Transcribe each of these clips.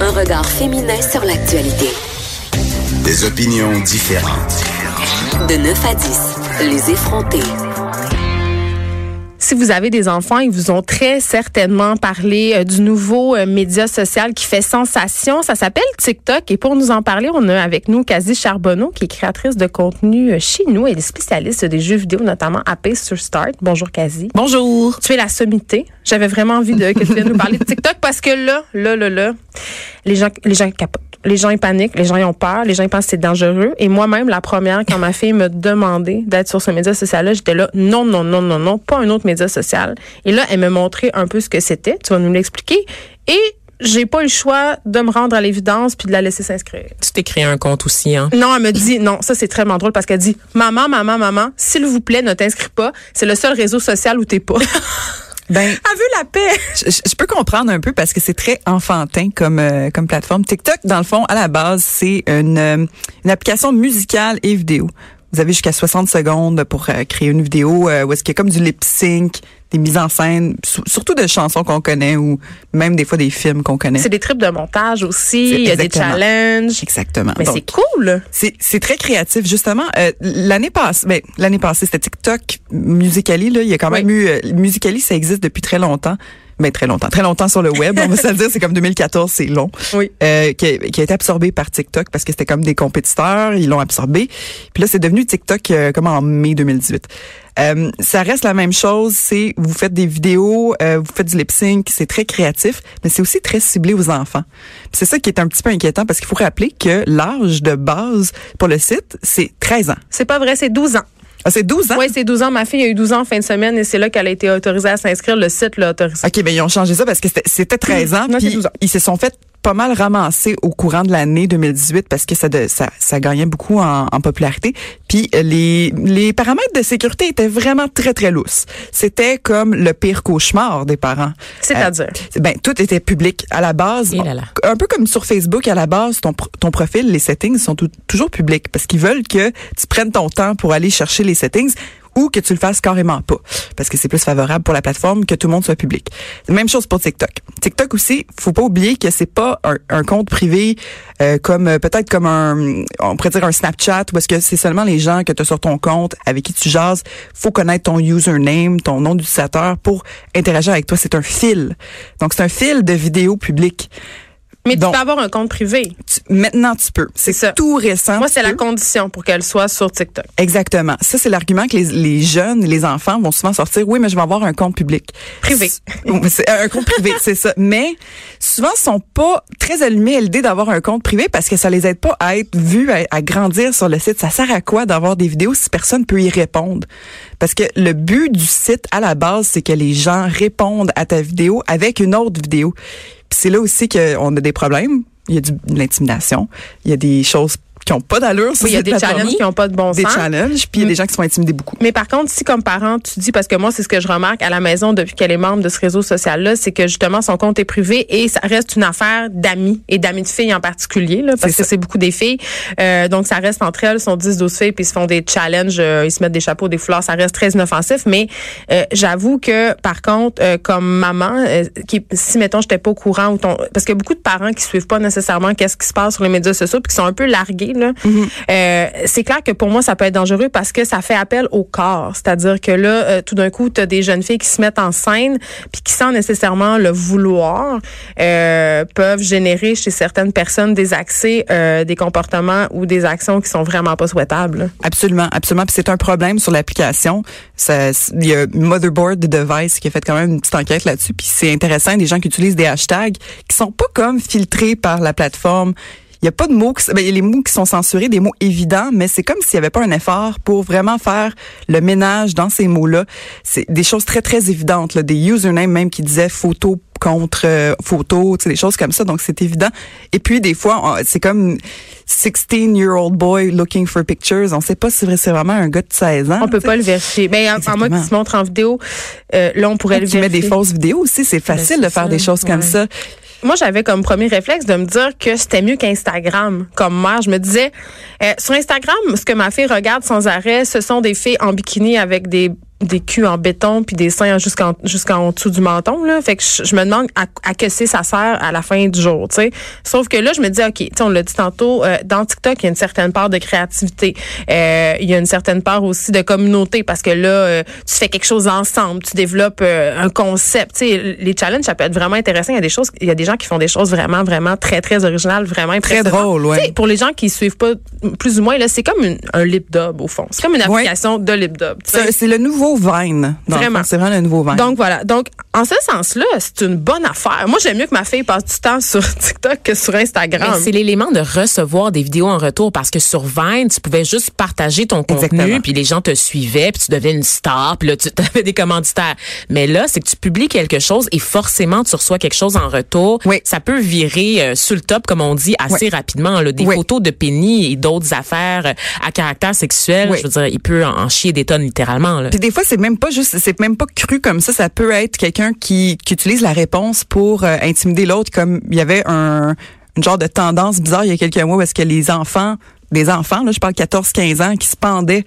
Un regard féminin sur l'actualité. Des opinions différentes. De 9 à 10, les effrontés. Si vous avez des enfants, ils vous ont très certainement parlé euh, du nouveau euh, média social qui fait sensation. Ça s'appelle TikTok. Et pour nous en parler, on a avec nous Kazi Charbonneau, qui est créatrice de contenu euh, chez nous. Elle est spécialiste des jeux vidéo, notamment à Pace sur Start. Bonjour Kazi. Bonjour. Tu es la sommité. J'avais vraiment envie de que tu viennes nous parler de TikTok parce que là, là, là, là, les gens, les gens capotent les gens ils paniquent, les gens ils ont peur, les gens ils pensent que c'est dangereux. Et moi-même, la première, quand ma fille me demandait d'être sur ce média social-là, j'étais là, non, non, non, non, non, pas un autre média social. Et là, elle me montrait un peu ce que c'était. Tu vas nous l'expliquer. Et j'ai pas eu le choix de me rendre à l'évidence puis de la laisser s'inscrire. Tu t'es créé un compte aussi, hein? Non, elle me dit, non, ça c'est très drôle parce qu'elle dit, maman, maman, maman, s'il vous plaît, ne t'inscris pas. C'est le seul réseau social où t'es pas. Ben, Elle veut la paix. je, je peux comprendre un peu parce que c'est très enfantin comme euh, comme plateforme. TikTok, dans le fond, à la base, c'est une, euh, une application musicale et vidéo. Vous avez jusqu'à 60 secondes pour euh, créer une vidéo euh, où est-ce qu'il y a comme du lip sync, des mises en scène, sur- surtout de chansons qu'on connaît ou même des fois des films qu'on connaît. C'est des trips de montage aussi. Il y a des challenges. Exactement. Mais c'est cool. C'est très créatif justement. Euh, l'année passée, ben, l'année passée c'était TikTok, Musically là, il y a quand même eu euh, Musically, ça existe depuis très longtemps. Ben très longtemps, très longtemps sur le web, on va se le dire, c'est comme 2014, c'est long. Oui. Euh, qui, a, qui a été absorbé par TikTok parce que c'était comme des compétiteurs, ils l'ont absorbé. Puis là, c'est devenu TikTok euh, comme en mai 2018. Euh, ça reste la même chose, c'est vous faites des vidéos, euh, vous faites du lip sync, c'est très créatif, mais c'est aussi très ciblé aux enfants. C'est ça qui est un petit peu inquiétant parce qu'il faut rappeler que l'âge de base pour le site, c'est 13 ans. C'est pas vrai, c'est 12 ans. Ah, c'est 12 ans? Oui, c'est 12 ans. Ma fille a eu 12 ans en fin de semaine et c'est là qu'elle a été autorisée à s'inscrire. Le site l'a autorisée. OK, ben ils ont changé ça parce que c'était- c'était 13 ans. Non, puis 12 ans. ils se sont fait pas mal ramasser au courant de l'année 2018 parce que ça, de- ça, ça gagnait beaucoup en, en popularité. Puis euh, les, les paramètres de sécurité étaient vraiment très, très lousses. C'était comme le pire cauchemar des parents. C'est-à-dire? Euh, ben, tout était public à la base. Là là. Un peu comme sur Facebook, à la base, ton, ton profil, les settings sont tou- toujours publics parce qu'ils veulent que tu prennes ton temps pour aller chercher les settings ou que tu le fasses carrément pas parce que c'est plus favorable pour la plateforme que tout le monde soit public. Même chose pour TikTok. TikTok aussi, faut pas oublier que c'est pas un, un compte privé euh, comme euh, peut-être comme un on pourrait dire un Snapchat ou est-ce que c'est seulement les gens que tu as sur ton compte avec qui tu jases, faut connaître ton username, ton nom d'utilisateur pour interagir avec toi, c'est un fil. Donc c'est un fil de vidéos publiques. Mais Donc, tu peux avoir un compte privé. tu- maintenant tu peux. C'est ça. tout récent. Moi, c'est la condition pour qu'elle soit sur TikTok. Exactement. Ça, c'est l'argument que les, les jeunes, les enfants vont souvent sortir. Oui, mais je vais avoir un compte public. Privé. C'est un compte privé, c'est ça. Mais souvent, ils sont pas très allumés à l'idée d'avoir un compte privé parce que ça les aide pas à être vus, à, à grandir sur le site. Ça sert à quoi d'avoir des vidéos si personne peut y répondre? Parce que le but du site, à la base, c'est que les gens répondent à ta vidéo avec une autre vidéo. C'est là aussi qu'on a des problèmes. Il y a du, de l'intimidation. Il y a des choses qui ont pas d'allure Oui, il y a des plateforme. challenges qui n'ont pas de bon Des sens. challenges, puis il y a des gens qui sont intimidés beaucoup. Mais par contre, si comme parent, tu dis, parce que moi, c'est ce que je remarque à la maison depuis qu'elle est membre de ce réseau social-là, c'est que justement, son compte est privé et ça reste une affaire d'amis et d'amis de filles en particulier, là, parce que c'est beaucoup des filles. Euh, donc, ça reste entre elles, sont 10, 12 filles, puis ils se font des challenges, euh, ils se mettent des chapeaux, des foulards, ça reste très inoffensif. Mais euh, j'avoue que, par contre, euh, comme maman, euh, qui, si, mettons, j'étais pas au courant, ou ton, parce qu'il y a beaucoup de parents qui suivent pas nécessairement qu'est-ce qui se passe sur les médias sociaux, puis qui sont un peu largués, là. Euh, c'est clair que pour moi, ça peut être dangereux parce que ça fait appel au corps. C'est-à-dire que là, euh, tout d'un coup, tu as des jeunes filles qui se mettent en scène puis qui, sans nécessairement le vouloir, euh, peuvent générer chez certaines personnes des accès, des comportements ou des actions qui sont vraiment pas souhaitables. Absolument, absolument. Puis c'est un problème sur l'application. Il y a Motherboard Device qui a fait quand même une petite enquête là-dessus. Puis c'est intéressant, des gens qui utilisent des hashtags qui sont pas comme filtrés par la plateforme. Il y a pas de mots, qui, ben, il y a les mots qui sont censurés, des mots évidents, mais c'est comme s'il y avait pas un effort pour vraiment faire le ménage dans ces mots-là. C'est des choses très, très évidentes, là, des usernames même qui disaient photo contre euh, photo, tu sais, des choses comme ça. Donc, c'est évident. Et puis, des fois, c'est comme 16-year-old boy looking for pictures. On sait pas si c'est vraiment un gars de 16 ans. On peut tu pas le vérifier. Ben, en, en moi qui se montre en vidéo, euh, là, on pourrait le Tu mets vérifier. des fausses vidéos aussi. C'est facile Ben, de c'est faire des choses comme ça. Moi, j'avais comme premier réflexe de me dire que c'était mieux qu'Instagram comme mère. Je me disais, euh, sur Instagram, ce que ma fille regarde sans arrêt, ce sont des filles en bikini avec des des culs en béton puis des seins jusqu'en jusqu'en dessous du menton là. Fait que je, me demande à, à que c'est ça sert à la fin du jour tu sais. Sauf que là je me dis ok on l'a dit tantôt euh, dans TikTok il y a une certaine part de créativité. Euh, il y a une certaine part aussi de communauté parce que là euh, tu fais quelque chose ensemble tu développes un concept. Tu sais les challenges ça peut être vraiment intéressant. Il y a des choses il y a des gens qui font des choses vraiment vraiment très très originales vraiment très drôle ouais. pour les gens qui suivent pas plus ou moins là c'est comme un lip dub au fond. C'est comme une application de lip dub c'est le nouveau Vine. Vraiment. C'est vraiment un nouveau Vine. Donc voilà. Donc en ce sens-là, c'est une bonne affaire. Moi, j'aime mieux que ma fille passe du temps sur TikTok que sur Instagram. C'est l'élément de recevoir des vidéos en retour parce que sur Vine, tu pouvais juste partager ton contenu, puis les gens te suivaient, puis tu devenais une star, puis là tu avais des commanditaires. Mais là, c'est que tu publies quelque chose et forcément tu reçois quelque chose en retour. Oui. Ça peut virer euh, sur le top, comme on dit, assez rapidement. Là, des photos de Penny et d'autres affaires euh, à caractère sexuel. Je veux dire, il peut en, chier des tonnes littéralement. Là. Puis des fois, c'est même pas juste, c'est même pas cru comme ça. Ça peut être quelqu'un qui, qui utilise la réponse pour euh, intimider l'autre, comme il y avait un une genre de tendance bizarre il y a quelques mois parce que les enfants, des enfants, là, je parle 14-15 ans, qui se pendaient,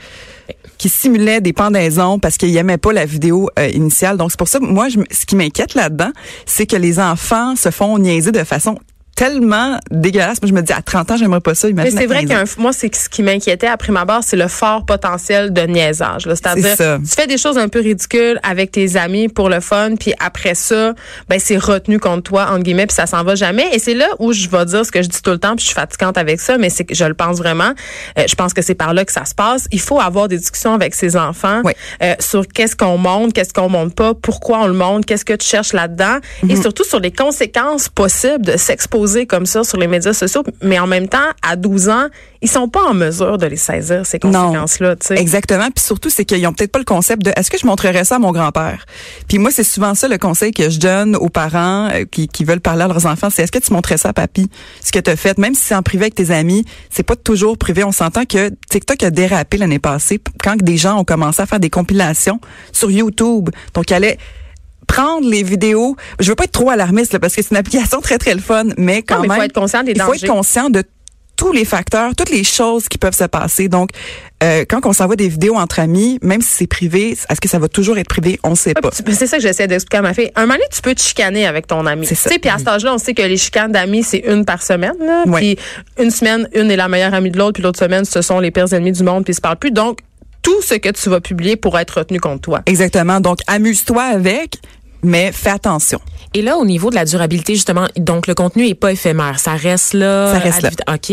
qui simulaient des pendaisons parce qu'ils aimaient pas la vidéo euh, initiale. Donc c'est pour ça, moi, ce qui m'inquiète là-dedans, c'est que les enfants se font niaiser de façon tellement dégueulasse. Moi, je me dis, à 30 ans, j'aimerais pas ça. Mais c'est vrai que moi, c'est ce qui m'inquiétait à prime abord, c'est le fort potentiel de niaisage. C'est-à-dire, tu fais des choses un peu ridicules avec tes amis pour le fun, puis après ça, ben c'est retenu contre toi, entre guillemets, puis ça s'en va jamais. Et c'est là où je vais dire ce que je dis tout le temps, puis je suis fatigante avec ça, mais c'est que je le pense vraiment. Euh, je pense que c'est par là que ça se passe. Il faut avoir des discussions avec ses enfants euh, sur qu'est-ce qu'on montre, qu'est-ce qu'on montre pas, pourquoi on le montre, qu'est-ce que tu cherches là-dedans, et mhm. surtout sur les conséquences possibles de s'exposer comme ça sur les médias sociaux, mais en même temps, à 12 ans, ils sont pas en mesure de les saisir, ces conséquences-là. Exactement. Puis surtout, c'est qu'ils ont peut-être pas le concept de est-ce que je montrerais ça à mon grand-père? Puis moi, c'est souvent ça le conseil que je donne aux parents euh, qui, qui, veulent parler à leurs enfants, c'est est-ce que tu montrais ça à papy? Ce que tu as fait, même si c'est en privé avec tes amis, c'est pas toujours privé. On s'entend que TikTok a dérapé l'année passée quand des gens ont commencé à faire des compilations sur YouTube. Donc, il allait prendre les vidéos. Je veux pas être trop alarmiste parce que c'est une application très très le fun, mais quand même. Il faut être conscient des dangers. Il faut être conscient de tous les facteurs, toutes les choses qui peuvent se passer. Donc, euh, quand on s'envoie des vidéos entre amis, même si c'est privé, est-ce que ça va toujours être privé? On ne sait pas. C'est ça que j'essaie d'expliquer à ma fille. Un moment donné, tu peux te chicaner avec ton ami. C'est ça. Puis à cet âge-là, on sait que les chicanes d'amis, c'est une par semaine. Puis une semaine, une est la meilleure amie de l'autre, puis l'autre semaine, ce sont les pires ennemis du monde, puis ils se parlent plus. Donc, tout ce que tu vas publier pourra être retenu contre toi. Exactement. Donc, amuse-toi avec, mais fais attention. Et là, au niveau de la durabilité, justement, donc le contenu est pas éphémère, ça reste là. Ça reste là. Ok.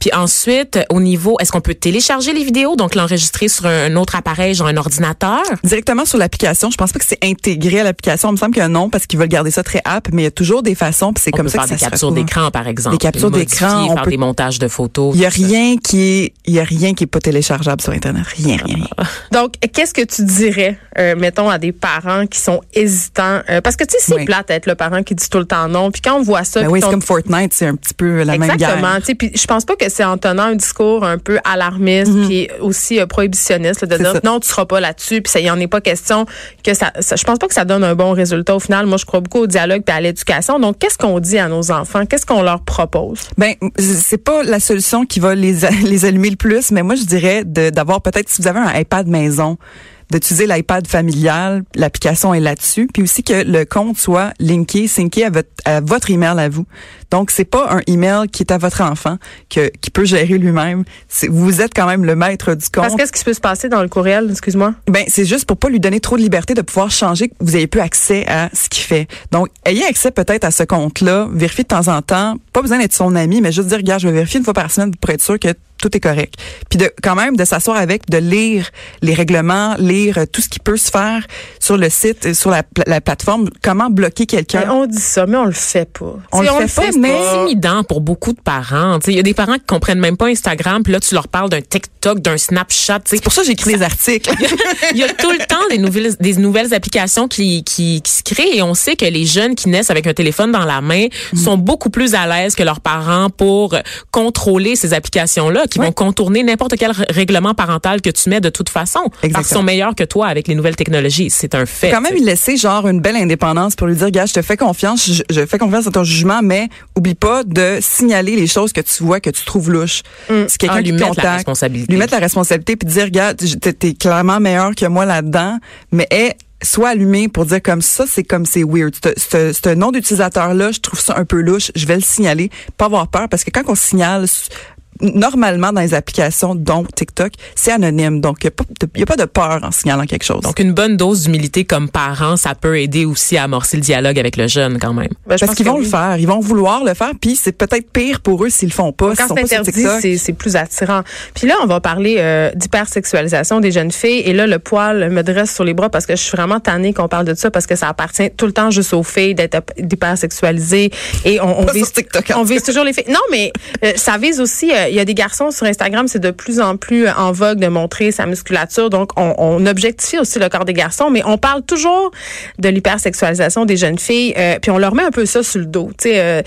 Puis ensuite, au niveau, est-ce qu'on peut télécharger les vidéos, donc l'enregistrer sur un autre appareil, genre un ordinateur? Directement sur l'application. Je pense pas que c'est intégré à l'application. Il me semble que non, parce qu'ils veulent garder ça très app, mais il y a toujours des façons. Puis c'est comme ça faire que des captures d'écran, par exemple. Des captures d'écran. On faire peut... des montages de photos. Il y a rien qui est, il y a rien qui est pas téléchargeable sur Internet. Rien, rien. Donc, qu'est-ce que tu dirais, euh, mettons, à des parents qui sont hésitants, euh, parce que tu sais, c'est plate d'être le parent qui dit tout le temps non. Puis quand on voit ça, ben oui, c'est comme Fortnite, c'est un petit peu la même guerre. Exactement. Puis je pense pas que c'est en tenant un discours un peu alarmiste mm puis aussi euh, prohibitionniste de dire non, tu seras pas là-dessus. Puis ça y en est pas question que ça, Je pense pas que ça donne un bon résultat au final. Moi, je crois beaucoup au dialogue et à l'éducation. Donc, qu'est-ce qu'on dit à nos enfants? Qu'est-ce qu'on leur propose? Ben, c'est pas la solution qui va les les allumer le plus, mais moi je dirais d'avoir peut-être si vous avez un iPad maison d'utiliser l'iPad familial, l'application est là-dessus, puis aussi que le compte soit linké, synké à votre, à votre email à vous. Donc c'est pas un email qui est à votre enfant que qui peut gérer lui-même. Vous êtes quand même le maître du compte. Parce qu'est-ce qui peut se passer dans le courriel, excuse-moi Ben c'est juste pour pas lui donner trop de liberté de pouvoir changer, que vous ayez plus accès à ce qu'il fait. Donc ayez accès peut-être à ce compte-là, vérifiez de temps en temps, pas besoin d'être son ami, mais juste dire regarde, je vais vérifier une fois par semaine pour être sûr que tout est correct. Puis de quand même de s'asseoir avec, de lire les règlements, lire tout ce qui peut se faire sur le site, sur la, la plateforme. Comment bloquer quelqu'un? On dit ça, mais on le fait pas. On, le, fait pas, mais c'est intimidant pour beaucoup de parents. Il y a des parents qui comprennent même pas Instagram, puis là tu leur parles d'un TikTok, d'un Snapchat. C'est pour ça que j'écris des articles. Il y, a tout le temps des nouvelles des nouvelles applications qui, qui, qui se créent et on sait que les jeunes qui naissent avec un téléphone dans la main mm. sont beaucoup plus à l'aise que leurs parents pour contrôler ces applications qui vont contourner n'importe quel règlement parental que tu mets de toute façon. Exactement. Parce qu'ils sont meilleurs que toi avec les nouvelles technologies. C'est un fait. Quand même, il laisser genre une belle indépendance pour lui dire, gars, je te fais confiance, je, fais confiance à ton jugement, mais oublie pas de signaler les choses que tu vois, que tu trouves louches. Mm. Si quelqu'un ah, lui qui contacte, la responsabilité. lui mettre la responsabilité puis dire, gars, t'es clairement meilleur que moi là-dedans, mais est soit allumé pour dire comme ça, c'est comme c'est weird. Ce nom d'utilisateur-là, je trouve ça un peu louche, je vais le signaler, pas avoir peur, parce que quand on signale normalement dans les applications, dont TikTok, c'est anonyme. Donc, il n'y a, pas de peur en signalant quelque chose. Donc, une bonne dose d'humilité comme parent, ça peut aider aussi à amorcer le dialogue avec le jeune quand même. Ben, Parce qu'ils vont le faire. Ils vont vouloir le faire. Puis, c'est peut-être pire pour eux s'ils le font pas. Quand c'est interdit, c'est plus attirant. Puis là, on va parler euh, d'hypersexualisation des jeunes filles. Et là, le poil me dresse sur les bras parce que je suis vraiment tannée qu'on parle de ça parce que ça appartient tout le temps juste aux filles d'être hypersexualisées. Et on, on, vise, on vise toujours les filles. Non, mais euh, ça vise aussi... Euh, il y a des garçons sur Instagram, c'est de plus en plus en vogue de montrer sa musculature. Donc, on, on objectifie aussi le corps des garçons, mais on parle toujours de l'hypersexualisation des jeunes filles, euh, puis on leur met un peu ça sur le dos, tu sais, euh,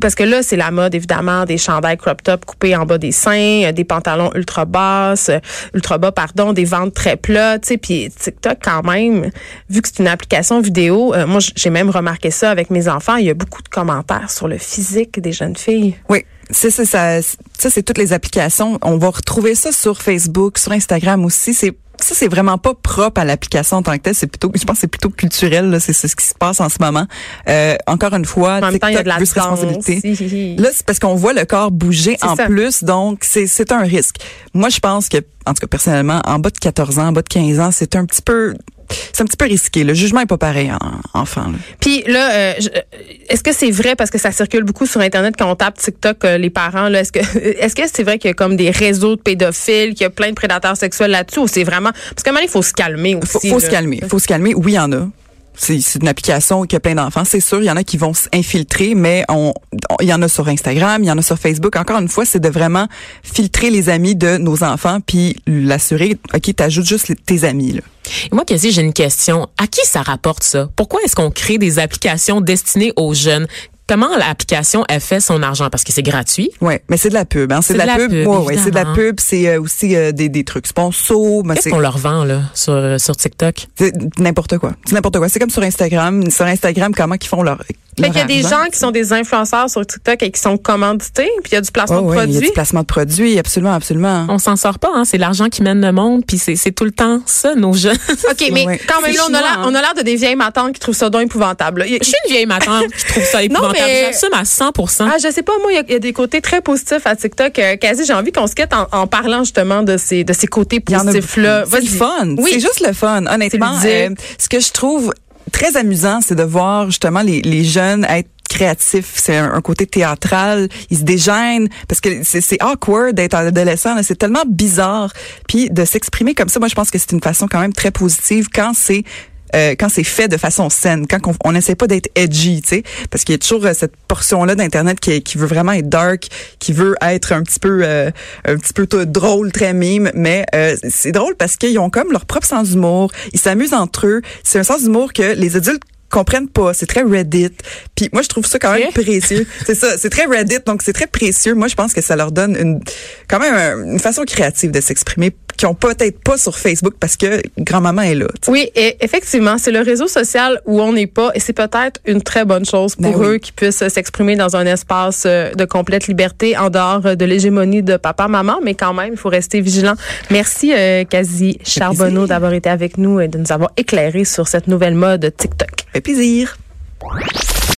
parce que là, c'est la mode évidemment des chandails crop top coupés en bas des seins, euh, des pantalons ultra basses, ultra bas pardon, des ventres très plats, tu sais, puis TikTok quand même, vu que c'est une application vidéo, moi j'ai même remarqué ça avec mes enfants, il y a beaucoup de commentaires sur le physique des jeunes filles. Oui. C'est ça, ça, c'est toutes les applications. On va retrouver ça sur Facebook, sur Instagram aussi. C'est ça, c'est vraiment pas propre à l'application en tant que telle. C'est plutôt, je pense, c'est plutôt culturel. C'est ce qui se passe en ce moment. Euh, encore une fois, en TikTok, il y a de la responsabilité. Là, c'est parce qu'on voit le corps bouger en plus, donc c'est c'est un risque. Moi, je pense que, en tout cas personnellement, en bas de 14 ans, en bas de 15 ans, c'est un petit peu c'est un petit peu risqué. Le jugement est pas pareil en enfant. Puis là, euh, est-ce que c'est vrai parce que ça circule beaucoup sur internet quand on tape TikTok euh, les parents là, est-ce que est-ce que c'est vrai qu'il y a comme des réseaux de pédophiles, qu'il y a plein de prédateurs sexuels là-dessus ou c'est vraiment parce qu'à un moment il faut se calmer aussi. Faut, faut se calmer, faut se calmer. Oui, il y en a c'est une application qui a plein d'enfants. C'est sûr, il y en a qui vont s'infiltrer, mais il y en a sur Instagram, il y en a sur Facebook. Encore une fois, c'est de vraiment filtrer les amis de nos enfants, puis l'assurer, OK, t'ajoutes juste tes amis. Là. Moi, quasi, j'ai une question. À qui ça rapporte ça? Pourquoi est-ce qu'on crée des applications destinées aux jeunes? Comment l'application a fait son argent parce que c'est gratuit. Ouais, mais c'est de la pub, hein. C'est de, la, pub. ouais, c'est de la pub. C'est euh, aussi euh, des, des trucs sponsors. Qu'est-ce qu'on leur vend là sur euh, sur TikTok? N'importe quoi. C'est n'importe quoi. C'est comme sur Instagram. Sur Instagram, comment ils font leur mais il y a des gens qui sont des influenceurs sur TikTok et qui sont commandités, puis il y a du placement de produits. Il y a du placement de produits, absolument, absolument. On s'en sort pas, hein. C'est l'argent qui mène le monde, puis c'est tout le temps ça, nos jeunes. OK, mais quand même, là, on a l'air, on a l'air de des vieilles matantes qui trouvent ça donc épouvantable. Je suis une vieille matante qui trouve ça épouvantable. Non, mais... J'assume à 100 Ah, je sais pas, moi, il y, a des côtés très positifs à TikTok. Euh, quasi, j'ai envie qu'on se quitte en, parlant justement de ces, de ces côtés positifs-là. C'est fun. Oui. C'est juste le fun, honnêtement. Euh, ce que je trouve très amusant, c'est de voir justement les, les jeunes être créatif, c'est un, côté théâtral, ils se déjeunent parce que c'est awkward d'être adolescent, c'est tellement bizarre. Puis de s'exprimer comme ça, moi je pense que c'est une façon quand même très positive quand c'est euh, quand c'est fait de façon saine, quand on n'essaie pas d'être edgy, tu sais, parce qu'il y a toujours euh, cette portion-là d'internet qui, qui veut vraiment être dark, qui veut être un petit peu euh, un petit peu drôle, très mime, mais c'est drôle parce qu'ils ont comme leur propre sens d'humour, ils s'amusent entre eux. C'est un sens d'humour que les adultes comprennent pas. C'est très Reddit. Puis moi, je trouve ça quand même précieux. C'est ça, c'est très Reddit, donc c'est très précieux. Moi, je pense que ça leur donne une quand même une façon créative de s'exprimer qui ont peut-être pas sur Facebook parce que grand-maman est là. Oui, et effectivement, c'est le réseau social où on n'est pas et c'est peut-être une très bonne chose pour ben eux qui puissent s'exprimer dans un espace euh, de complète liberté en dehors de l'hégémonie de papa-maman, mais quand même, il faut rester vigilant. Merci, euh, Charbonneau, d'avoir été avec nous et de nous avoir éclairé sur cette nouvelle mode TikTok plaisir.